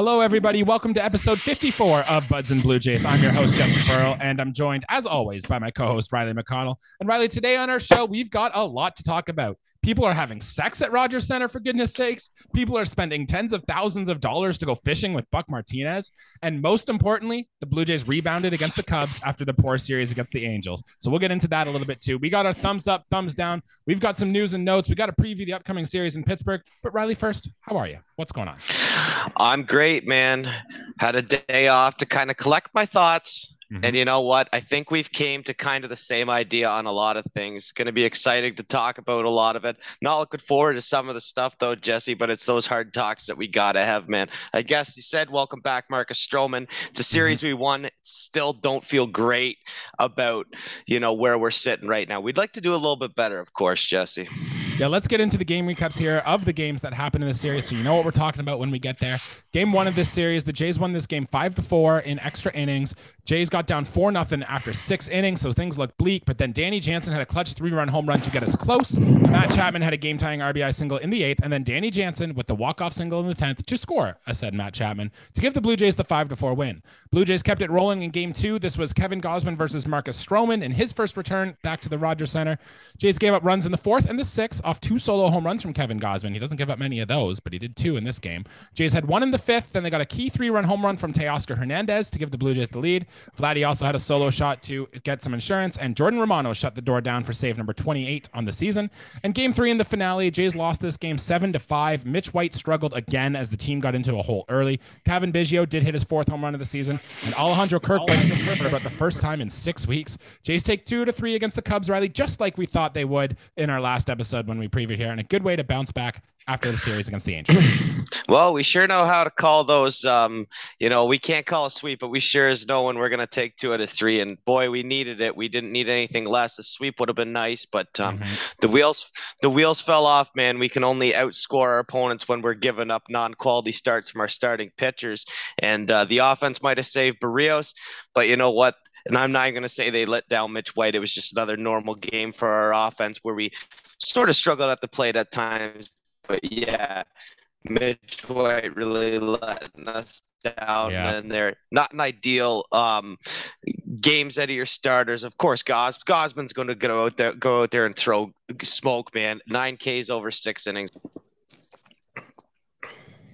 Hello, everybody. Welcome to episode 54 of Buds and Blue Jays. I'm your host, Jesse Burrow, and I'm joined, as always, by my co host, Riley McConnell. And Riley, today on our show, we've got a lot to talk about. People are having sex at Rogers Center, for goodness sakes. People are spending tens of thousands of dollars to go fishing with Buck Martinez. And most importantly, the Blue Jays rebounded against the Cubs after the poor series against the Angels. So we'll get into that a little bit too. We got our thumbs up, thumbs down. We've got some news and notes. We got to preview the upcoming series in Pittsburgh. But Riley, first, how are you? What's going on? I'm great, man. Had a day off to kind of collect my thoughts. Mm-hmm. And you know what? I think we've came to kind of the same idea on a lot of things. Going to be exciting to talk about a lot of it. Not looking forward to some of the stuff though, Jesse, but it's those hard talks that we got to have, man. I guess you said welcome back, Marcus Stroman. It's a series mm-hmm. we won. Still don't feel great about, you know, where we're sitting right now. We'd like to do a little bit better, of course, Jesse. Yeah, let's get into the game recaps here of the games that happened in the series, so you know what we're talking about when we get there. Game one of this series, the Jays won this game five to four in extra innings. Jays got down four nothing after six innings, so things looked bleak. But then Danny Jansen had a clutch three-run home run to get us close. Matt Chapman had a game-tying RBI single in the eighth, and then Danny Jansen with the walk-off single in the tenth to score. I said Matt Chapman to give the Blue Jays the five to four win. Blue Jays kept it rolling in game two. This was Kevin Gausman versus Marcus Stroman in his first return back to the Rogers Center. Jays gave up runs in the fourth and the sixth off two solo home runs from Kevin Gausman. He doesn't give up many of those, but he did two in this game. Jays had one in the fifth, then they got a key three-run home run from Teoscar Hernandez to give the Blue Jays the lead. Vladdy also had a solo shot to get some insurance, and Jordan Romano shut the door down for save number 28 on the season. And game three in the finale, Jays lost this game seven to five. Mitch White struggled again as the team got into a hole early. Cavan Biggio did hit his fourth home run of the season, and Alejandro Kirk went for about the first time in six weeks. Jays take two to three against the Cubs, Riley, just like we thought they would in our last episode when we previewed here, and a good way to bounce back after the series against the Angels. Well, we sure know how to call those. Um, you know, we can't call a sweep, but we sure as know when we're going to take two out of three. And boy, we needed it. We didn't need anything less. A sweep would have been nice, but um, mm-hmm. the wheels the wheels fell off. Man, we can only outscore our opponents when we're giving up non-quality starts from our starting pitchers. And uh, the offense might have saved Berrios, but you know what? And I'm not going to say they let down Mitch White. It was just another normal game for our offense where we sort of struggled at the plate at times. But yeah, Mitch White really letting us down, yeah. and they're not an ideal um, games out of your starters. Of course, Gos Gausman's going to go out there, go out there and throw smoke, man. Nine Ks over six innings.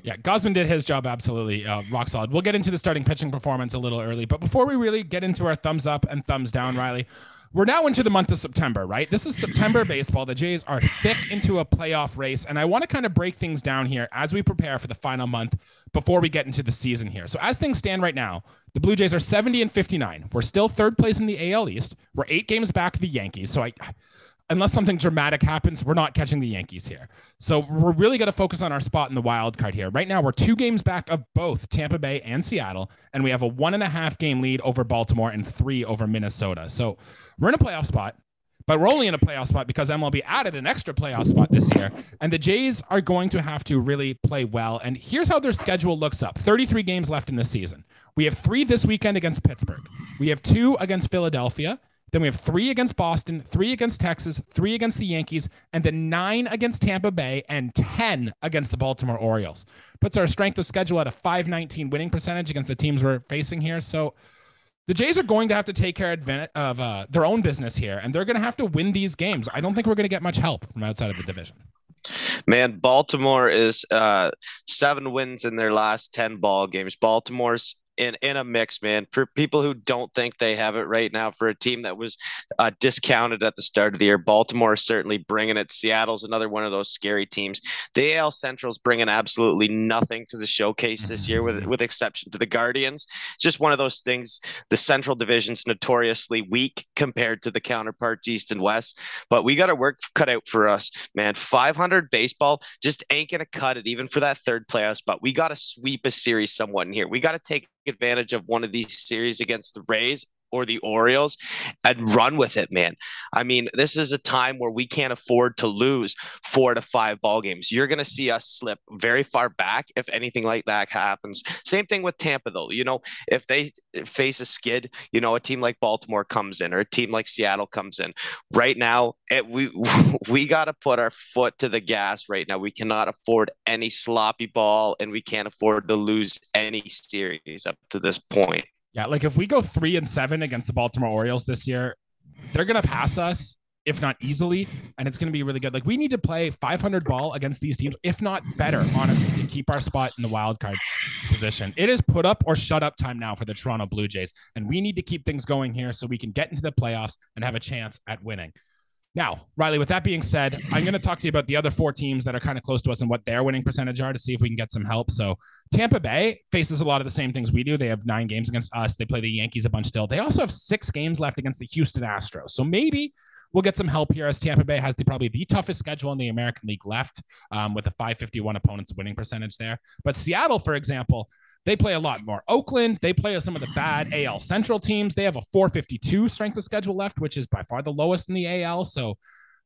Yeah, Gausman did his job absolutely uh, rock solid. We'll get into the starting pitching performance a little early, but before we really get into our thumbs up and thumbs down, Riley, we're now into the month of September, right? This is September baseball. The Jays are thick into a playoff race, and I want to kind of break things down here as we prepare for the final month before we get into the season here. So, as things stand right now, the Blue Jays are 70 and 59. We're still third place in the AL East. We're eight games back of the Yankees. So, I unless something dramatic happens, we're not catching the Yankees here. So we're really going to focus on our spot in the wild card here. Right now, we're two games back of both Tampa Bay and Seattle, and we have a one and a half game lead over Baltimore and three over Minnesota. So we're in a playoff spot. But we're only in a playoff spot because MLB added an extra playoff spot this year. And the Jays are going to have to really play well. And here's how their schedule looks up 33 games left in the season. We have three this weekend against Pittsburgh, we have two against Philadelphia. Then we have three against Boston, three against Texas, three against the Yankees, and then nine against Tampa Bay and 10 against the Baltimore Orioles. Puts our strength of schedule at a 519 winning percentage against the teams we're facing here. So the Jays are going to have to take care of uh, their own business here, and they're going to have to win these games. I don't think we're going to get much help from outside of the division. Man, Baltimore is uh, seven wins in their last 10 ball games. Baltimore's in in a mix, man. For people who don't think they have it right now, for a team that was uh, discounted at the start of the year, Baltimore is certainly bringing it. Seattle's another one of those scary teams. The AL Central's bringing absolutely nothing to the showcase this year, with with exception to the Guardians. It's just one of those things. The Central Division's notoriously weak compared to the counterparts East and West, but we got our work cut out for us, man. 500 baseball just ain't gonna cut it, even for that third playoff spot. We got to sweep a series somewhat in here. We got to take advantage of one of these series against the Rays or the Orioles and run with it, man. I mean, this is a time where we can't afford to lose four to five ball games. You're going to see us slip very far back if anything like that happens. Same thing with Tampa, though. You know, if they face a skid, you know, a team like Baltimore comes in or a team like Seattle comes in. Right now, it, we we got to put our foot to the gas right now. We cannot afford any sloppy ball, and we can't afford to lose any series up to this point. Yeah, like if we go three and seven against the Baltimore Orioles this year, they're gonna pass us, if not easily, and it's gonna be really good. Like we need to play 500 ball against these teams, if not better, honestly, to keep our spot in the wild card position. It is put up or shut up time now for the Toronto Blue Jays, and we need to keep things going here so we can get into the playoffs and have a chance at winning. Now, Riley, with that being said, I'm going to talk to you about the other four teams that are kind of close to us and what their winning percentage are to see if we can get some help. So, Tampa Bay faces a lot of the same things we do. They have nine games against us. They play the Yankees a bunch still. They also have six games left against the Houston Astros. So, maybe we'll get some help here as Tampa Bay has the, probably the toughest schedule in the American League left um, with a 551 opponents winning percentage there. But Seattle, for example, they play a lot more. Oakland, they play some of the bad AL Central teams. They have a 452 strength of schedule left, which is by far the lowest in the AL. So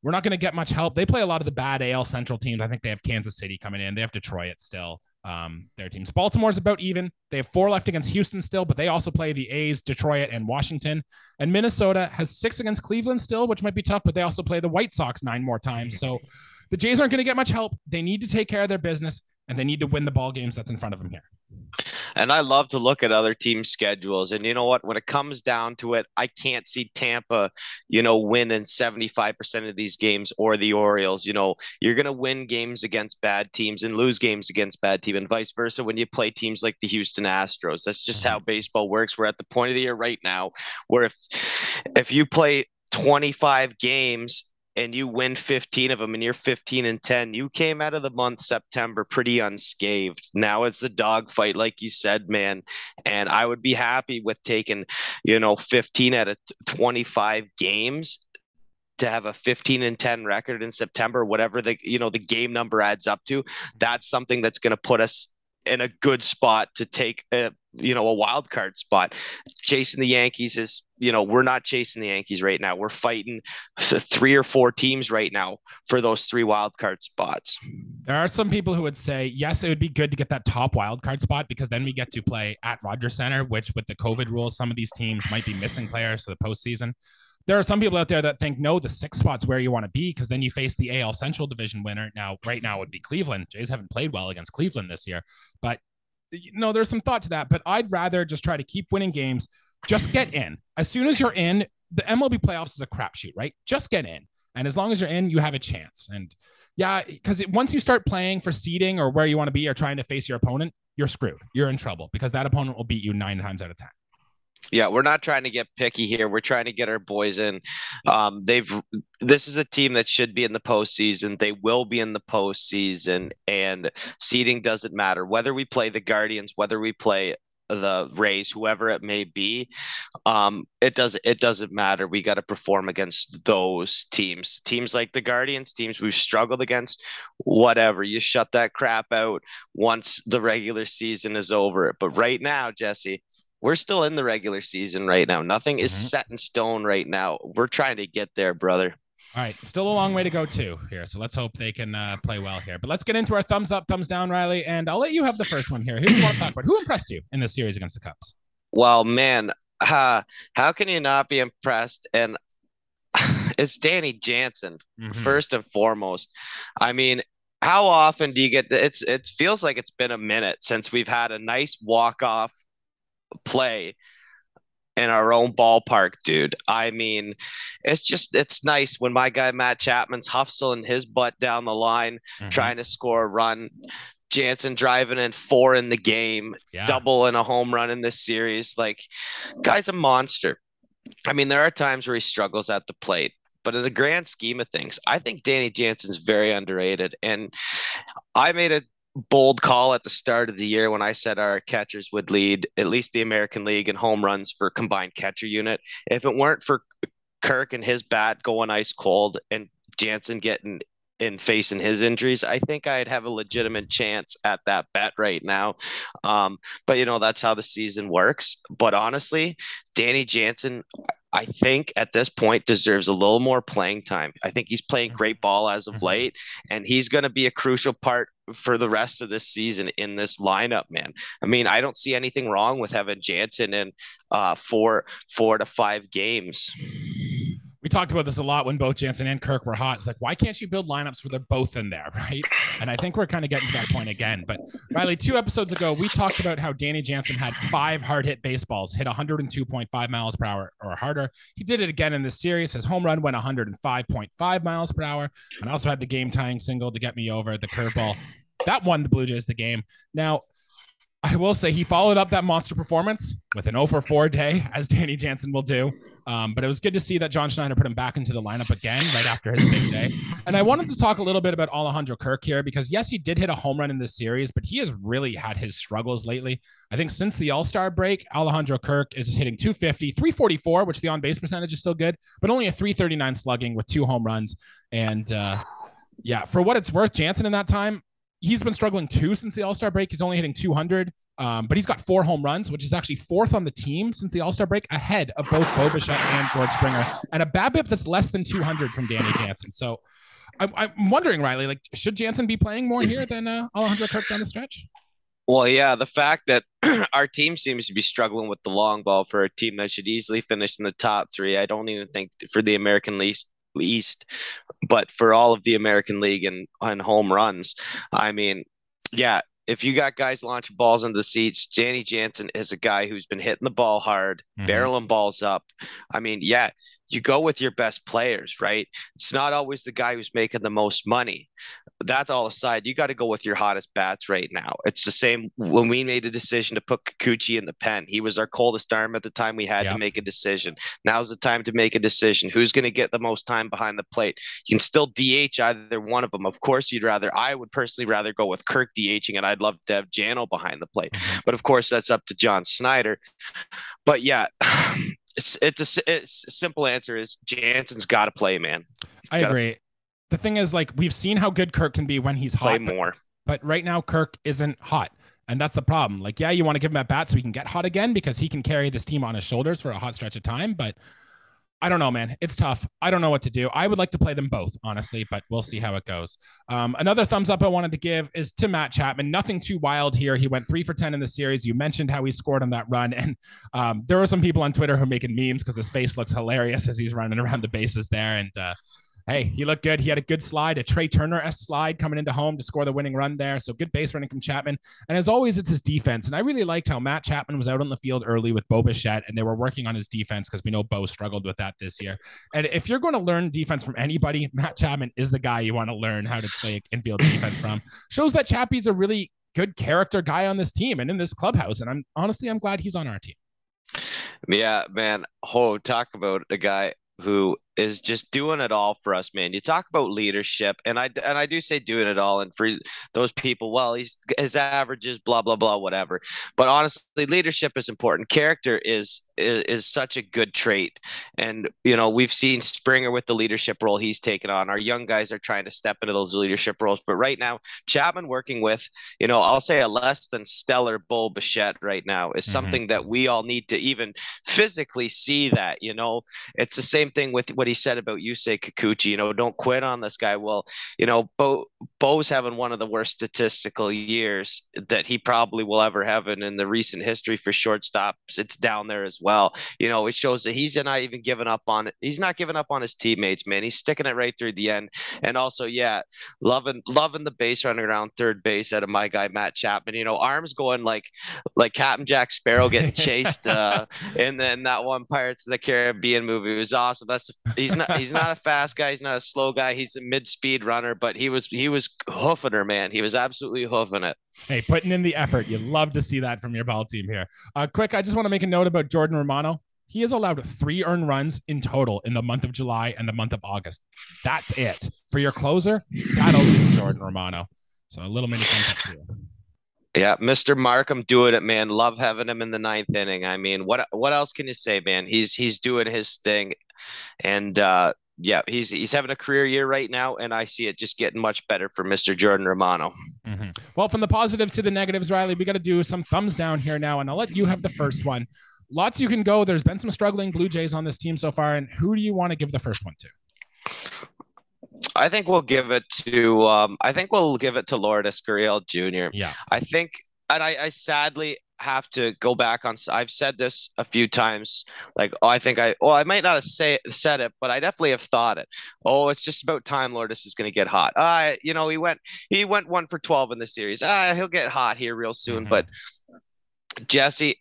we're not going to get much help. They play a lot of the bad AL Central teams. I think they have Kansas City coming in. They have Detroit still. Um, their teams. Baltimore's about even. They have four left against Houston still, but they also play the A's, Detroit, and Washington. And Minnesota has six against Cleveland still, which might be tough, but they also play the White Sox nine more times. So the Jays aren't going to get much help. They need to take care of their business and they need to win the ball games that's in front of them here. And I love to look at other team schedules. And you know what? When it comes down to it, I can't see Tampa, you know, winning 75% of these games or the Orioles. You know, you're going to win games against bad teams and lose games against bad teams, and vice versa when you play teams like the Houston Astros. That's just how mm-hmm. baseball works. We're at the point of the year right now where if if you play 25 games and you win 15 of them and you're 15 and 10 you came out of the month september pretty unscathed. Now it's the dogfight like you said man and i would be happy with taking you know 15 out of 25 games to have a 15 and 10 record in september whatever the you know the game number adds up to. That's something that's going to put us in a good spot to take a you know a wild card spot. Chasing the yankees is you know, we're not chasing the Yankees right now. We're fighting three or four teams right now for those three wild card spots. There are some people who would say, yes, it would be good to get that top wild card spot because then we get to play at Rogers Center, which with the COVID rules, some of these teams might be missing players for the postseason. There are some people out there that think, no, the six spot's where you want to be because then you face the AL Central Division winner. Now, right now would be Cleveland. Jays haven't played well against Cleveland this year, but you know, there's some thought to that. But I'd rather just try to keep winning games just get in. As soon as you're in, the MLB playoffs is a crapshoot, right? Just get in. And as long as you're in, you have a chance. And yeah, because once you start playing for seeding or where you want to be or trying to face your opponent, you're screwed. You're in trouble because that opponent will beat you nine times out of 10. Yeah, we're not trying to get picky here. We're trying to get our boys in. Um, they've this is a team that should be in the postseason. They will be in the postseason, and seeding doesn't matter whether we play the Guardians, whether we play the Rays, whoever it may be, um, it does it doesn't matter. We got to perform against those teams. Teams like the Guardians, teams we've struggled against, whatever. You shut that crap out once the regular season is over. But right now, Jesse, we're still in the regular season right now. Nothing is mm-hmm. set in stone right now. We're trying to get there, brother. All right, still a long way to go too here. So let's hope they can uh, play well here. But let's get into our thumbs up, thumbs down, Riley, and I'll let you have the first one here. Who do you want to talk about? Who impressed you in this series against the Cubs? Well, man, uh, how can you not be impressed? And it's Danny Jansen mm-hmm. first and foremost. I mean, how often do you get? It's it feels like it's been a minute since we've had a nice walk off play in our own ballpark, dude. I mean, it's just it's nice when my guy Matt Chapman's hustling his butt down the line, mm-hmm. trying to score a run. Jansen driving in four in the game, yeah. double and a home run in this series. Like, guy's a monster. I mean, there are times where he struggles at the plate, but in the grand scheme of things, I think Danny Jansen's very underrated. And I made a bold call at the start of the year when I said our catchers would lead at least the American League in home runs for combined catcher unit. If it weren't for Kirk and his bat going ice cold and Jansen getting in facing his injuries, I think I'd have a legitimate chance at that bet right now. Um, but you know, that's how the season works. But honestly, Danny Jansen, I think at this point deserves a little more playing time. I think he's playing great ball as of mm-hmm. late, and he's going to be a crucial part for the rest of this season in this lineup, man. I mean, I don't see anything wrong with having Jansen in uh, four four to five games we talked about this a lot when both Jansen and Kirk were hot. It's like, why can't you build lineups where they're both in there, right? And I think we're kind of getting to that point again. But Riley, two episodes ago, we talked about how Danny Jansen had five hard hit baseballs, hit 102.5 miles per hour or harder. He did it again in this series. His home run went 105.5 miles per hour, and also had the game tying single to get me over the curveball. That won the Blue Jays the game. Now, I will say he followed up that monster performance with an 0 for 4 day, as Danny Jansen will do. Um, but it was good to see that John Schneider put him back into the lineup again right after his big day. And I wanted to talk a little bit about Alejandro Kirk here because, yes, he did hit a home run in this series, but he has really had his struggles lately. I think since the All Star break, Alejandro Kirk is hitting 250, 344, which the on base percentage is still good, but only a 339 slugging with two home runs. And, uh, yeah, for what it's worth, Jansen in that time, he's been struggling too since the All Star break. He's only hitting 200, um, but he's got four home runs, which is actually fourth on the team since the All Star break, ahead of both Bo and George Springer, and a BABIP that's less than 200 from Danny Jansen. So I, am wondering, Riley, like, should Jansen be playing more here than uh, Alejandro Kirk down the stretch? Well, yeah, the fact that our team seems to be struggling with the long ball for a team that should easily finish in the top three. I don't even think for the American League East, but for all of the American League and, and home runs. I mean, yeah, if you got guys launching balls into the seats, Danny Jansen is a guy who's been hitting the ball hard, mm-hmm. barreling balls up. I mean, yeah, you go with your best players, right? It's not always the guy who's making the most money. That all aside, you got to go with your hottest bats right now. It's the same when we made the decision to put Kikuchi in the pen. He was our coldest arm at the time. We had yep. to make a decision. Now's the time to make a decision. Who's going to get the most time behind the plate? You can still DH either one of them. Of course, you'd rather. I would personally rather go with Kirk DHing, and I'd love to have Jano behind the plate. Mm-hmm. But of course, that's up to John Schneider. But yeah, it's it's a, it's a simple answer is Jansen's got to play, man. He's I gotta, agree. The thing is, like we've seen how good Kirk can be when he's hot. play more. But, but right now, Kirk isn't hot. And that's the problem. Like, yeah, you want to give him at bat so he can get hot again because he can carry this team on his shoulders for a hot stretch of time. But I don't know, man. It's tough. I don't know what to do. I would like to play them both, honestly, but we'll see how it goes. Um, another thumbs up I wanted to give is to Matt Chapman. Nothing too wild here. He went three for 10 in the series. You mentioned how he scored on that run. And um, there were some people on Twitter who are making memes because his face looks hilarious as he's running around the bases there. And uh, hey, he looked good. He had a good slide, a Trea Turner s slide coming into home to score the winning run there. So good base running from Chapman. And as always, it's his defense. And I really liked how Matt Chapman was out on the field early with Bo Bichette, and they were working on his defense because we know Bo struggled with that this year. And if you're going to learn defense from anybody, Matt Chapman is the guy you want to learn how to play infield defense from. Shows that Chappie's a really good character guy on this team and in this clubhouse. And I'm honestly, I'm glad he's on our team. Yeah, man. Oh, talk about a guy who is just doing it all for us, man. You talk about leadership, and I and I do say doing it all, and for those people, well, he's his averages, blah blah blah, whatever. But honestly, leadership is important. Character is is, is such a good trait, and you know we've seen Springer with the leadership role he's taken on. Our young guys are trying to step into those leadership roles, but right now Chapman working with, you know, I'll say a less than stellar Bull Bichette right now is mm-hmm. something that we all need to even physically see. That you know, it's the same thing with what he said about Yusei Kikuchi, you know, don't quit on this guy. Well, you know, Bo Bo's having one of the worst statistical years that he probably will ever have in, in the recent history for shortstops. It's down there as well. You know, it shows that he's not even giving up on it. He's not giving up on his teammates, man. He's sticking it right through the end. And also, yeah, loving loving the base running around third base out of my guy Matt Chapman. You know, arms going like like Captain Jack Sparrow getting chased uh and then that one Pirates of the Caribbean movie was awesome. That's he's not he's not a fast guy. He's not a slow guy. He's a mid-speed runner, but he was he was hoofing her, man. He was absolutely hoofing it. Hey, putting in the effort. You love to see that from your ball team here. Uh, quick, I just want to make a note about Jordan Romano. He has allowed three earned runs in total in the month of July and the month of August. That's it for your closer. That'll do, Jordan Romano. So a little mini thumbs up to you. Yeah, Mr. Markham doing it, man. Love having him in the ninth inning. I mean, what what else can you say, man? He's he's doing his thing, and uh, yeah, he's he's having a career year right now, and I see it just getting much better for Mr. Jordan Romano. Mm-hmm. Well, from the positives to the negatives, Riley, we got to do some thumbs down here now, and I'll let you have the first one. Lots you can go. There's been some struggling Blue Jays on this team so far, and who do you want to give the first one to? I think we'll give it to. Um, I think we'll give it to Lourdes Gurriel Jr. Yeah. I think, and I, I sadly have to go back on. I've said this a few times. Like, oh, I think I. Well, I might not have say said it, but I definitely have thought it. Oh, it's just about time Lourdes is going to get hot. Uh, you know, he went he went one for twelve in the series. Ah, uh, he'll get hot here real soon. Mm-hmm. But Jesse,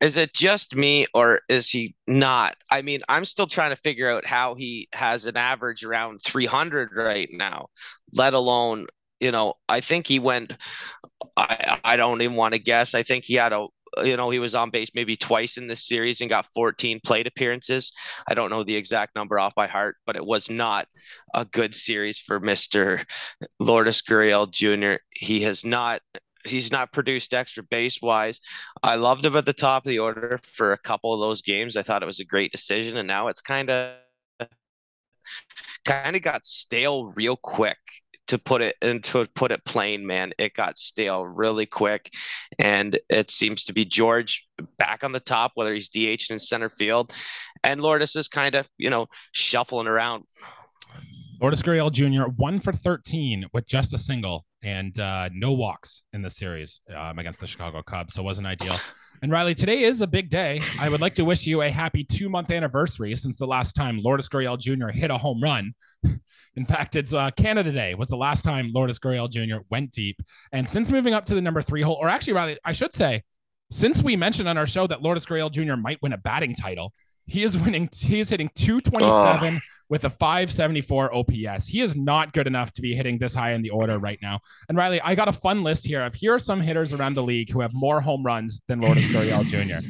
is it just me or is he not? I mean, I'm still trying to figure out how he has an average around 300 right now, let alone, you know, I think he went, I, I don't even want to guess. I think he had a, you know, he was on base maybe twice in this series and got 14 plate appearances. I don't know the exact number off by heart, but it was not a good series for Mr. Lourdes Gurriel Jr. He has not he's not produced extra base wise. I loved him at the top of the order for a couple of those games. I thought it was a great decision, and now it's kind of kind of got stale real quick. To put it and to put it plain, man, it got stale really quick, and it seems to be George back on the top, whether he's DH in center field, and Lourdes is kind of you know shuffling around. Lourdes Gurriel Jr. one for 13 with just a single and uh, no walks in the series um, against the Chicago Cubs. So it wasn't ideal. And Riley, today is a big day. I would like to wish you a happy two month anniversary since the last time Lourdes Gurriel Jr. hit a home run. In fact, it's uh, Canada Day was the last time Lourdes Gurriel Jr. went deep. And since moving up to the number three hole, or actually, Riley, I should say, since we mentioned on our show that Lourdes Gurriel Jr. might win a batting title, he is winning. He is hitting 227 oh. With a 574 OPS. He is not good enough to be hitting this high in the order right now. And Riley, I got a fun list here of here are some hitters around the league who have more home runs than Lourdes Gurriel Jr.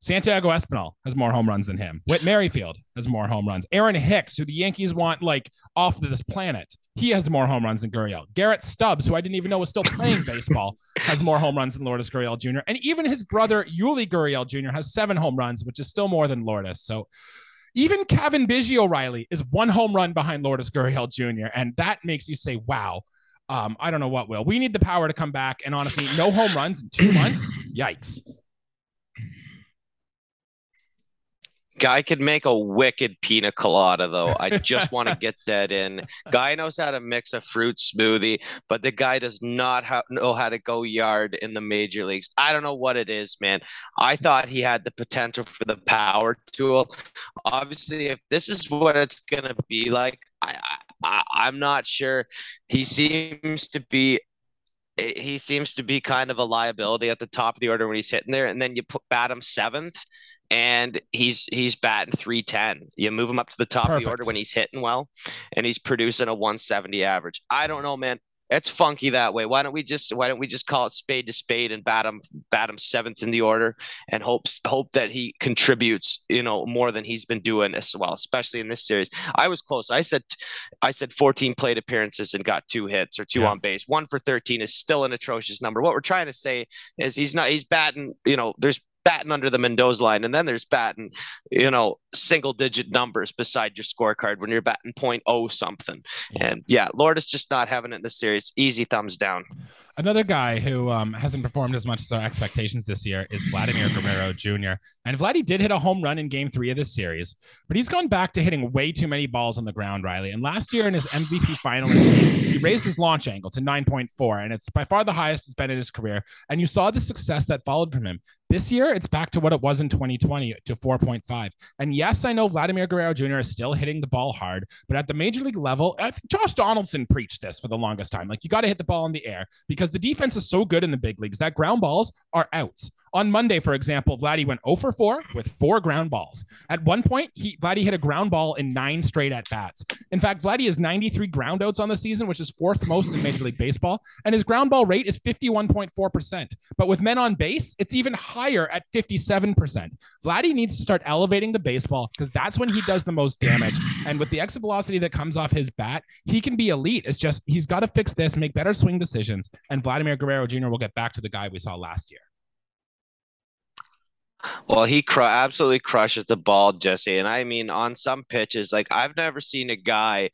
Santiago Espinal has more home runs than him. Whit Merrifield has more home runs. Aaron Hicks, who the Yankees want like off this planet, he has more home runs than Gurriel. Garrett Stubbs, who I didn't even know was still playing baseball, has more home runs than Lourdes Gurriel Jr. And even his brother Yuli Gurriel Jr. has seven home runs, which is still more than Lourdes. So even Cavan Biggio O'Reilly is one home run behind Lourdes Gurriel Jr. And that makes you say, wow. Um, I don't know what will. We need the power to come back. And honestly, no home runs in two months. Yikes. Guy could make a wicked pina colada, though. I just want to get that in. Guy knows how to mix a fruit smoothie, but the guy does not ha- know how to go yard in the major leagues. I don't know what it is, man. I thought he had the potential for the power tool. Obviously, if this is what it's going to be like, I, I, I'm not sure. He seems to be eh, he seems to be kind of a liability at the top of the order when he's hitting there, and then you put bat him seventh and he's he's batting 310. You move him up to the top Perfect. of the order when he's hitting well, and he's producing a 170 average. I don't know, man. It's funky that way. Why don't we just why don't we just call it spade to spade and bat him bat him seventh in the order and hopes hope that he contributes, you know, more than he's been doing as well, especially in this series. I was close. I said I said 14 plate appearances and got two hits or two yeah. on base. One for 13 is still an atrocious number. What we're trying to say is he's not he's batting, you know, there's batting under the Mendoza line, and then there's batting, you know, single digit numbers beside your scorecard when you're batting 0.0 something. And yeah, Lord is just not having it in the series. Easy thumbs down. Another guy who um, hasn't performed as much as our expectations this year is Vladimir Guerrero Jr. And Vladdy did hit a home run in game three of this series, but he's gone back to hitting way too many balls on the ground, Riley. And last year in his MVP finalist season, he raised his launch angle to 9.4, and it's by far the highest it's been in his career. And you saw the success that followed from him. This year, it's back to what it was in 2020 to 4.5. And yes, I know Vladimir Guerrero Jr. is still hitting the ball hard, but at the major league level, Josh Donaldson preached this for the longest time. Like, you got to hit the ball in the air because the defense is so good in the big leagues that ground balls are outs. On Monday, for example, Vladdy went 0 for 4 with four ground balls. At one point, he Vladdy hit a ground ball in nine straight at bats. In fact, Vladdy has 93 ground outs on the season, which is fourth most in Major League Baseball, and his ground ball rate is 51.4%. But with men on base, it's even higher at 57%. Vladdy needs to start elevating the baseball because that's when he does the most damage. And with the exit velocity that comes off his bat, he can be elite. It's just he's got to fix this, make better swing decisions, and Vladimir Guerrero Jr. will get back to the guy we saw last year. Well, he cr- absolutely crushes the ball, Jesse. And I mean, on some pitches, like I've never seen a guy,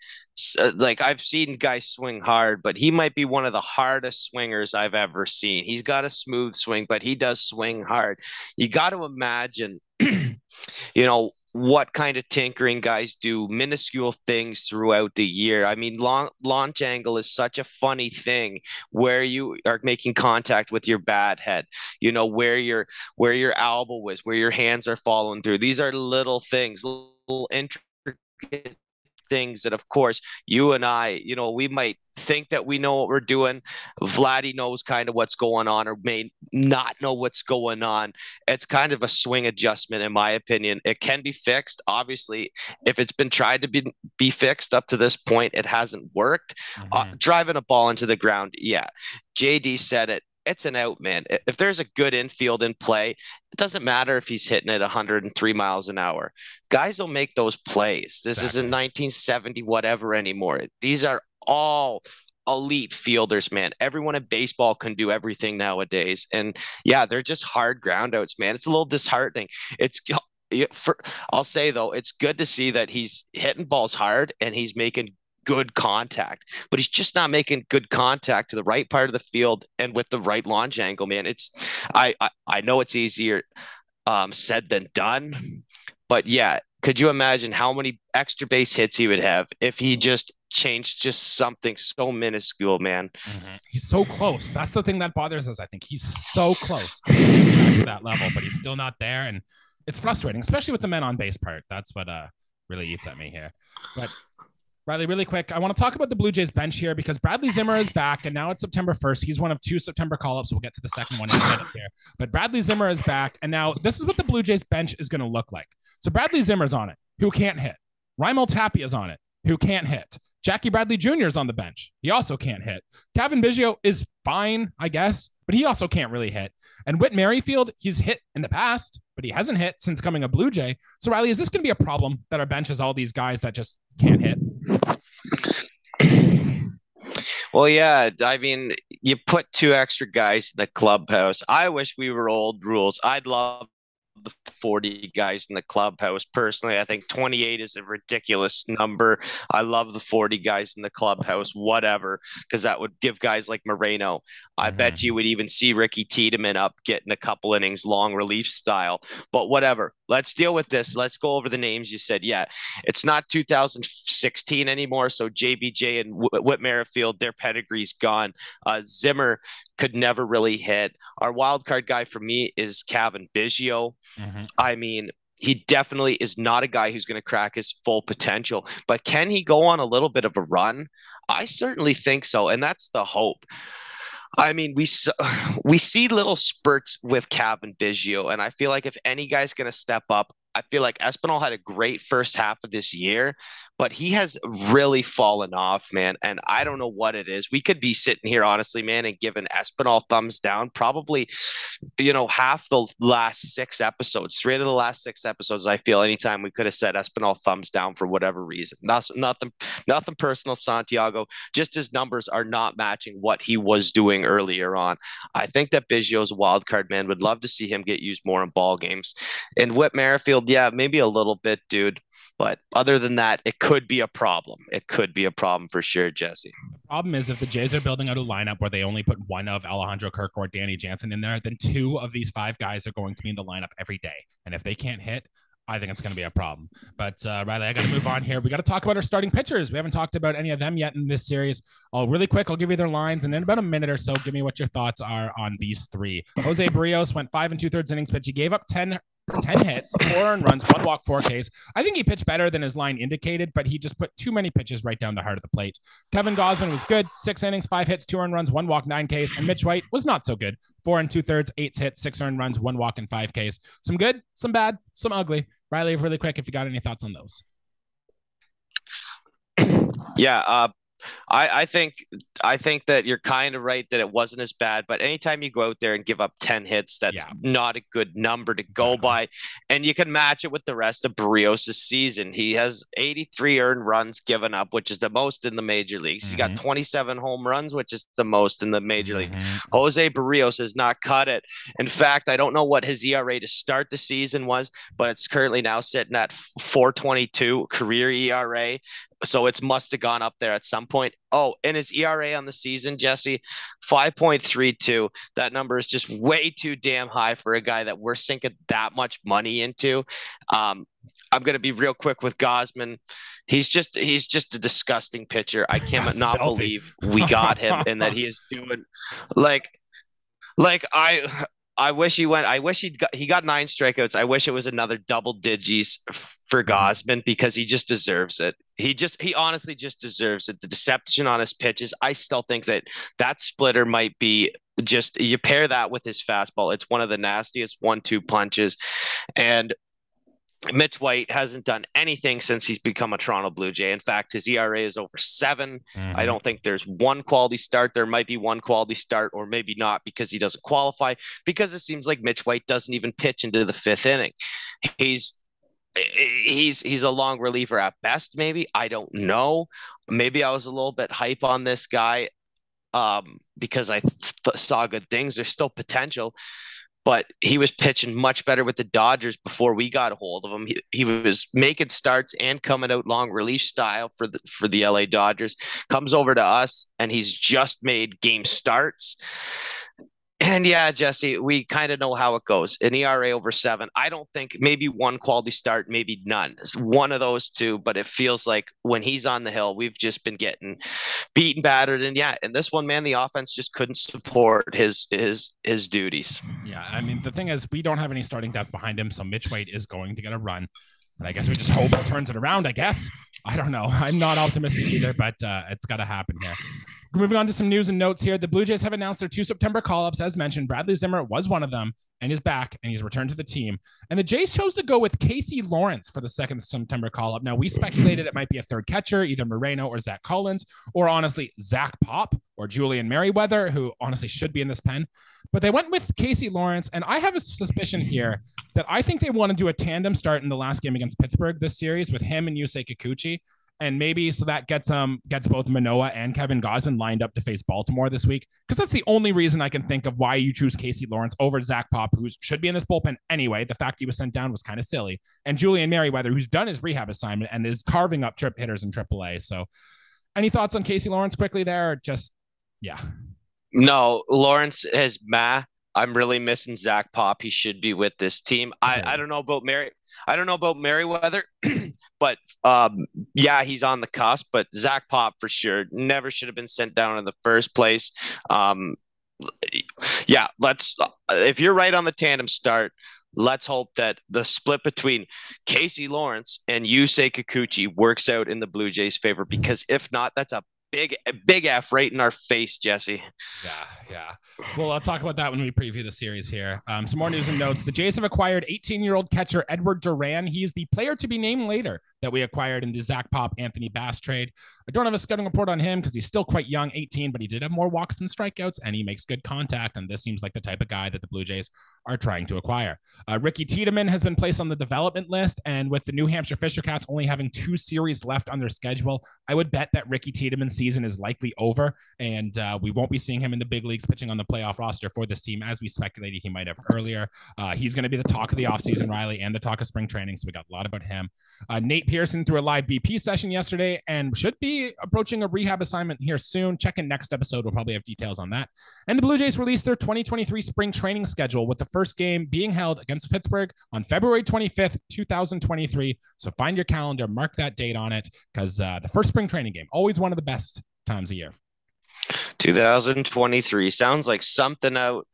uh, like I've seen guys swing hard, but he might be one of the hardest swingers I've ever seen. He's got a smooth swing, but he does swing hard. You got to imagine, you know, what kind of tinkering guys do minuscule things throughout the year. I mean, launch angle is such a funny thing where you are making contact with your bad head, you know, where your where your elbow is, where your hands are following through. These are little things, little intricate things that, of course, you and I, you know, we might think that we know what we're doing. Vladdy knows kind of what's going on or may not know what's going on. It's kind of a swing adjustment, in my opinion. It can be fixed. Obviously, if it's been tried to be, be fixed up to this point, it hasn't worked. Uh, mm-hmm. Uh, driving a ball into the ground, yeah. JD said it it's an out, man. If there's a good infield in play, it doesn't matter if he's hitting it 103 miles an hour. Guys will make those plays. This exactly. isn't 1970 whatever anymore. These are all elite fielders, man. Everyone in baseball can do everything nowadays. And yeah, they're just hard groundouts, man. It's a little disheartening. It's for I'll say though, it's good to see that he's hitting balls hard and he's making good contact, but he's just not making good contact to the right part of the field and with the right launch angle, man. It's I I, I know it's easier um, said than done, but yeah, could you imagine how many extra base hits he would have if he just changed just something so minuscule, man? Mm-hmm. He's so close. That's the thing that bothers us. I think he's so close to that level, but he's still not there, and it's frustrating, especially with the men on base part. That's what uh really eats at me here. But Riley, really quick, I want to talk about the Blue Jays bench here because Bradley Zimmer is back, and now it's September 1st. He's one of two September call ups. We'll get to the second one in a minute here. But Bradley Zimmer is back, and now this is what the Blue Jays bench is going to look like. So Bradley Zimmer's on it, who can't hit. Raimel Tapia's is on it, who can't hit. Jackie Bradley Jr. is on the bench. He also can't hit. Cavan Biggio is fine, I guess, but he also can't really hit. And Whit Merrifield, he's hit in the past, but he hasn't hit since coming a Blue Jay. So, Riley, is this going to be a problem that our bench has all these guys that just can't hit? Well, yeah. I mean, you put two extra guys in the clubhouse. I wish we were old rules. I'd love the 40 guys in the clubhouse. Personally, I think 28 is a ridiculous number. I love the 40 guys in the clubhouse, whatever, because that would give guys like Moreno. I mm-hmm. bet you would even see Ricky Tiedemann up getting a couple innings long relief style. But whatever. Let's deal with this. Let's go over the names you said. Yeah, it's not 2016 anymore. So JBJ and Whit Merrifield, their pedigree's gone. Uh, Zimmer could never really hit. Our wild card guy for me is Cavan Biggio. Mm-hmm. I mean, he definitely is not a guy who's going to crack his full potential, but can he go on a little bit of a run? I certainly think so, and that's the hope. I mean, we we see little spurts with Cavan Biggio, and I feel like if any guy's going to step up, I feel like Espinal had a great first half of this year, but he has really fallen off, man. And I don't know what it is. We could be sitting here, honestly, man, and giving Espinal thumbs down. Probably, you know, half the last six episodes, three of the last six episodes. I feel anytime we could have said Espinal thumbs down for whatever reason. Nothing, nothing, nothing personal, Santiago. Just his numbers are not matching what he was doing earlier on. I think that Biggio's wild card man. Would love to see him get used more in ball games. And Whit Merrifield, yeah, maybe a little bit, dude. But other than that, it could be a problem. It could be a problem for sure, Jesse. The problem is if the Jays are building out a lineup where they only put one of Alejandro Kirk or Danny Jansen in there, then two of these five guys are going to be in the lineup every day. And if they can't hit, I think it's going to be a problem. But uh, Riley, I got to move on here. We got to talk about our starting pitchers. We haven't talked about any of them yet in this series. I'll really quick. I'll give you their lines, and in about a minute or so, give me what your thoughts are on these three. Jose Berrios went five and two thirds innings pitch. He gave up ten 10 hits, four earned runs, one walk, four Ks. I think he pitched better than his line indicated, but he just put too many pitches right down the heart of the plate. Kevin Gausman was good, six innings, five hits, two earned runs, one walk, nine Ks. And Mitch White was not so good, four and two thirds, eight hits, six earned runs, one walk, and five Ks. Some good, some bad, some ugly. Riley, really quick, if you got any thoughts on those. Yeah, uh, I, I think I think that you're kind of right that it wasn't as bad, but anytime you go out there and give up 10 hits, that's yeah. not a good number to go exactly. by. And you can match it with the rest of Berrios' season. He has 83 earned runs given up, which is the most in the major leagues. Mm-hmm. He got 27 home runs, which is the most in the major mm-hmm. league. Jose Berrios has not cut it. In fact, I don't know what his ERA to start the season was, but it's currently now sitting at 422 career ERA so it must have gone up there at some point. Oh, and his ERA on the season, Jesse, 5.32. That number is just way too damn high for a guy that we're sinking that much money into. Um, I'm going to be real quick with Gausman. He's just he's just a disgusting pitcher. I cannot not believe we got him and that he is doing like like I I wish he went. I wish he got he got nine strikeouts. I wish it was another double digits for mm-hmm. Because he just deserves it. He just he honestly just deserves it. The deception on his pitches. I still think that that splitter might be just you pair that with his fastball. It's one of the nastiest one-two punches, and Mitch White hasn't done anything since he's become a Toronto Blue Jay. In fact, his ERA is over 7 mm-hmm. I don't think there's one quality start. There might be one quality start, or maybe not because he doesn't qualify, because it seems like Mitch White doesn't even pitch into the fifth inning. He's he's he's a long reliever at best, maybe. I don't know. Maybe I was a little bit hype on this guy um, because I th- saw good things. There's still potential but he was pitching much better with the Dodgers before we got a hold of him. He, he was making starts and coming out long relief style for the for the LA Dodgers. Comes over to us and he's just made game starts. And yeah, Jesse, we kind of know how it goes. An ERA over seven. I don't think maybe one quality start, maybe none. It's one of those two, but it feels like when he's on the hill, we've just been getting beaten, battered, and yeah, and this one man, the offense just couldn't support his his his duties. Yeah, I mean the thing is, we don't have any starting depth behind him, so Mitch White is going to get a run. But I guess we just hope it turns it around. I guess I don't know. I'm not optimistic either, but uh, it's got to happen here. Moving on to some news and notes here. The Blue Jays have announced their two September call ups. As mentioned, Bradley Zimmer was one of them and is back and he's returned to the team. And the Jays chose to go with Casey Lawrence for the second September call up. Now, we speculated it might be a third catcher, either Moreno or Zach Collins, or honestly, Zach Pop or Julian Merryweather, who honestly should be in this pen. But they went with Casey Lawrence. And I have a suspicion here that I think they want to do a tandem start in the last game against Pittsburgh this series with him and Yusei Kikuchi and maybe so that gets um gets both Manoah and Kevin Gausman lined up to face Baltimore this week. Because that's the only reason I can think of why you choose Casey Lawrence over Zach Pop, who should be in this bullpen anyway. The fact he was sent down was kind of silly. And Julian Merryweather, who's done his rehab assignment and is carving up trip hitters in AAA. So, any thoughts on Casey Lawrence quickly there? Just yeah. No, Lawrence is ma. I'm really missing Zach Pop. He should be with this team. I, I don't know about Mary. I don't know about Merryweather, but um, yeah, he's on the cusp. But Zach Pop for sure never should have been sent down in the first place. Um, yeah, let's. If you're right on the tandem start, let's hope that the split between Casey Lawrence and Yusei Kikuchi works out in the Blue Jays' favor. Because if not, that's a big big F right in our face, Jesse. Yeah, yeah. Well, I'll talk about that when we preview the series here. Um, some more news and notes. The Jays have acquired 18-year-old catcher Edward Duran. He is the player to be named later that we acquired in the Zach Pop Anthony Bass trade. I don't have a scouting report on him because he's still quite young, 18, but he did have more walks than strikeouts, and he makes good contact. And this seems like the type of guy that the Blue Jays are trying to acquire. Uh, Ricky Tiedemann has been placed on the development list, and with the New Hampshire Fisher Cats only having two series left on their schedule, I would bet that Ricky Tiedemann's season is likely over, and uh, we won't be seeing him in the big leagues pitching on the playoff roster for this team as we speculated he might have earlier. Uh, he's going to be the talk of the offseason, Riley, and the talk of spring training, so we got a lot about him. Uh, Nate Pearson through a live BP session yesterday and should be approaching a rehab assignment here soon. Check in next episode. We'll probably have details on that. And the Blue Jays released their 2023 spring training schedule with the first game being held against Pittsburgh on February 25th, 2023. So find your calendar, mark that date on it because uh, the first spring training game, always one of the best times a year. 2023 sounds like something out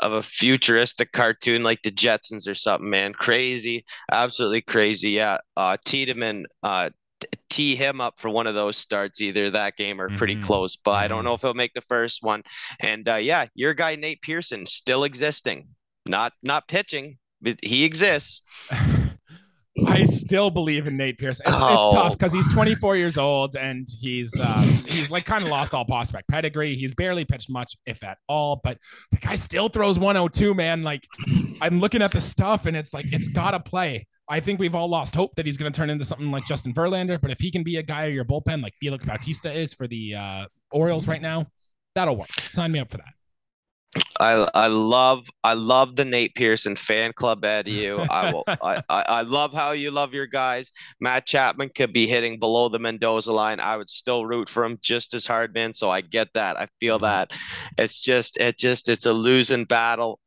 of a futuristic cartoon like the Jetsons or something, man. Crazy, absolutely crazy. Yeah. Uh, Tiedemann, uh, tee him up for one of those starts, either that game or pretty mm-hmm. close. But. I don't mm-hmm. know if he'll make the first one. And uh, yeah, your guy Nate Pearson still existing, not not pitching, but he exists. I still believe in Nate Pearson. It's, oh. it's tough because he's 24 years old and he's um, he's like kind of lost all prospect pedigree. He's barely pitched much, if at all. But the guy still throws 102, man. Like I'm looking at the stuff and it's like it's gotta play. I think we've all lost hope that he's going to turn into something like Justin Verlander. But if he can be a guy of your bullpen like Felix Bautista is for the uh, Orioles right now, that'll work. Sign me up for that. I I love I love the Nate Pearson fan club at you. I will I, I, I love how you love your guys. Matt Chapman could be hitting below the Mendoza line. I would still root for him just as hard, man. So I get that. I feel mm-hmm. that. It's just it just it's a losing battle.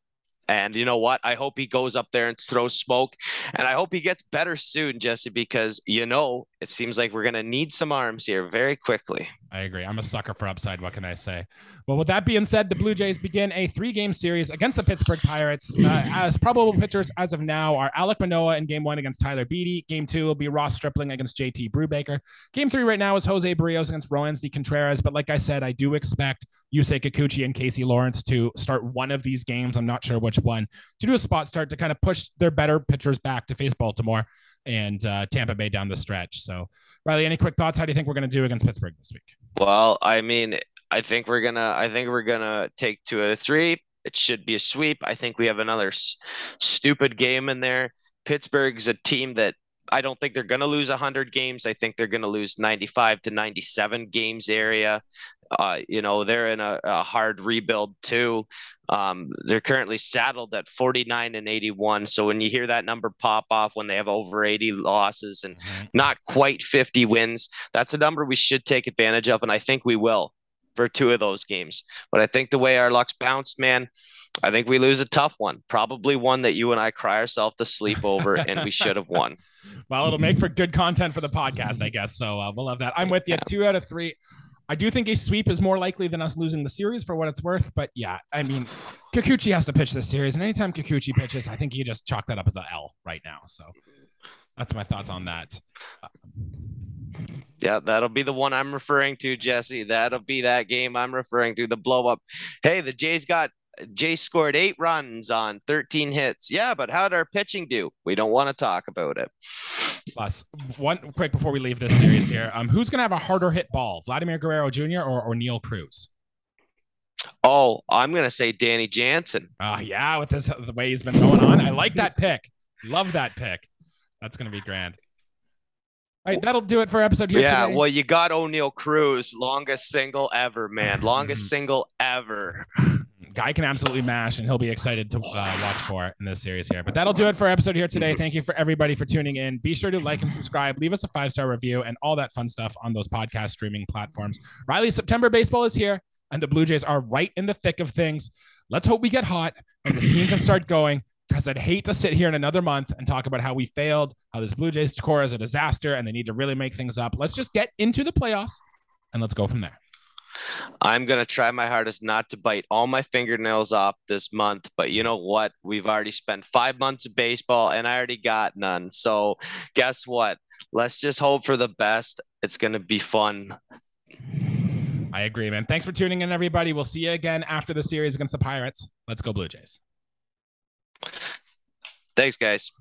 And you know what? I hope he goes up there and throws smoke. And I hope he gets better soon, Jesse, because you know, it seems like we're going to need some arms here very quickly. I agree. I'm a sucker for upside. What can I say? Well, with that being said, the Blue Jays begin a three game series against the Pittsburgh Pirates. Uh, as probable pitchers as of now are Alec Manoah in game one against Tyler Beede. Game two will be Ross Stripling against JT Brubaker. Game three right now is Jose Berrios against Roansy Contreras. But like I said, I do expect Yusei Kikuchi and Casey Lawrence to start one of these games. I'm not sure which one to do a spot start to kind of push their better pitchers back to face Baltimore and uh, Tampa Bay down the stretch. So, Riley, any quick thoughts? How do you think we're going to do against Pittsburgh this week? Well, I mean, I think we're gonna. I think we're gonna take two out of three. It should be a sweep. I think we have another s- stupid game in there. Pittsburgh's a team that I don't think they're going to lose 100 games. I think they're going to lose 95 to 97 games area. Uh, you know, they're in a, a hard rebuild too. Um, they're currently saddled at 49 and 81. So when you hear that number pop off when they have over 80 losses and mm-hmm. not quite 50 wins, that's a number we should take advantage of. And I think we will for two of those games. But I think the way our luck's bounced, man, I think we lose a tough one. Probably one that you and I cry ourselves to sleep over, and we should have won. Well, it'll make for good content for the podcast, I guess. So uh, we'll love that. I'm with you. Two out of three. I do think a sweep is more likely than us losing the series for what it's worth. But yeah, I mean, Kikuchi has to pitch this series, and anytime Kikuchi pitches, I think you just chalk that up as an L right now. So that's my thoughts on that. Yeah, that'll be the one I'm referring to, Jesse. That'll be that game I'm referring to, the blow up. Hey, the Jays got Jay scored eight runs on 13 hits. Yeah, but how did our pitching do? We don't want to talk about it. Plus, one quick before we leave this series here. Um, who's gonna have a harder hit ball, Vladimir Guerrero Jr. or, or Neil Cruz? Oh, I'm gonna say Danny Jansen. Oh yeah, with this the way he's been going on, I like that pick. Love that pick. That's gonna be grand. All right, that'll do it for episode here. Yeah, today. well, you got Oneil Cruz, longest single ever, man, longest single ever. Guy can absolutely mash, and he'll be excited to uh, watch for in this series here. But that'll do it for episode here today. Thank you for everybody for tuning in. Be sure to like and subscribe, leave us a five star review, and all that fun stuff on those podcast streaming platforms. Riley, September baseball is here, and the Blue Jays are right in the thick of things. Let's hope we get hot and this team can start going because I'd hate to sit here in another month and talk about how we failed, how this Blue Jays core is a disaster, and they need to really make things up. Let's just get into the playoffs and let's go from there. I'm going to try my hardest not to bite all my fingernails off this month, but you know what? We've already spent five months of baseball and I already got none. So, guess what? Let's just hope for the best. It's going to be fun. I agree, man. Thanks for tuning in, everybody. We'll see you again after the series against the Pirates. Let's go, Blue Jays. Thanks, guys.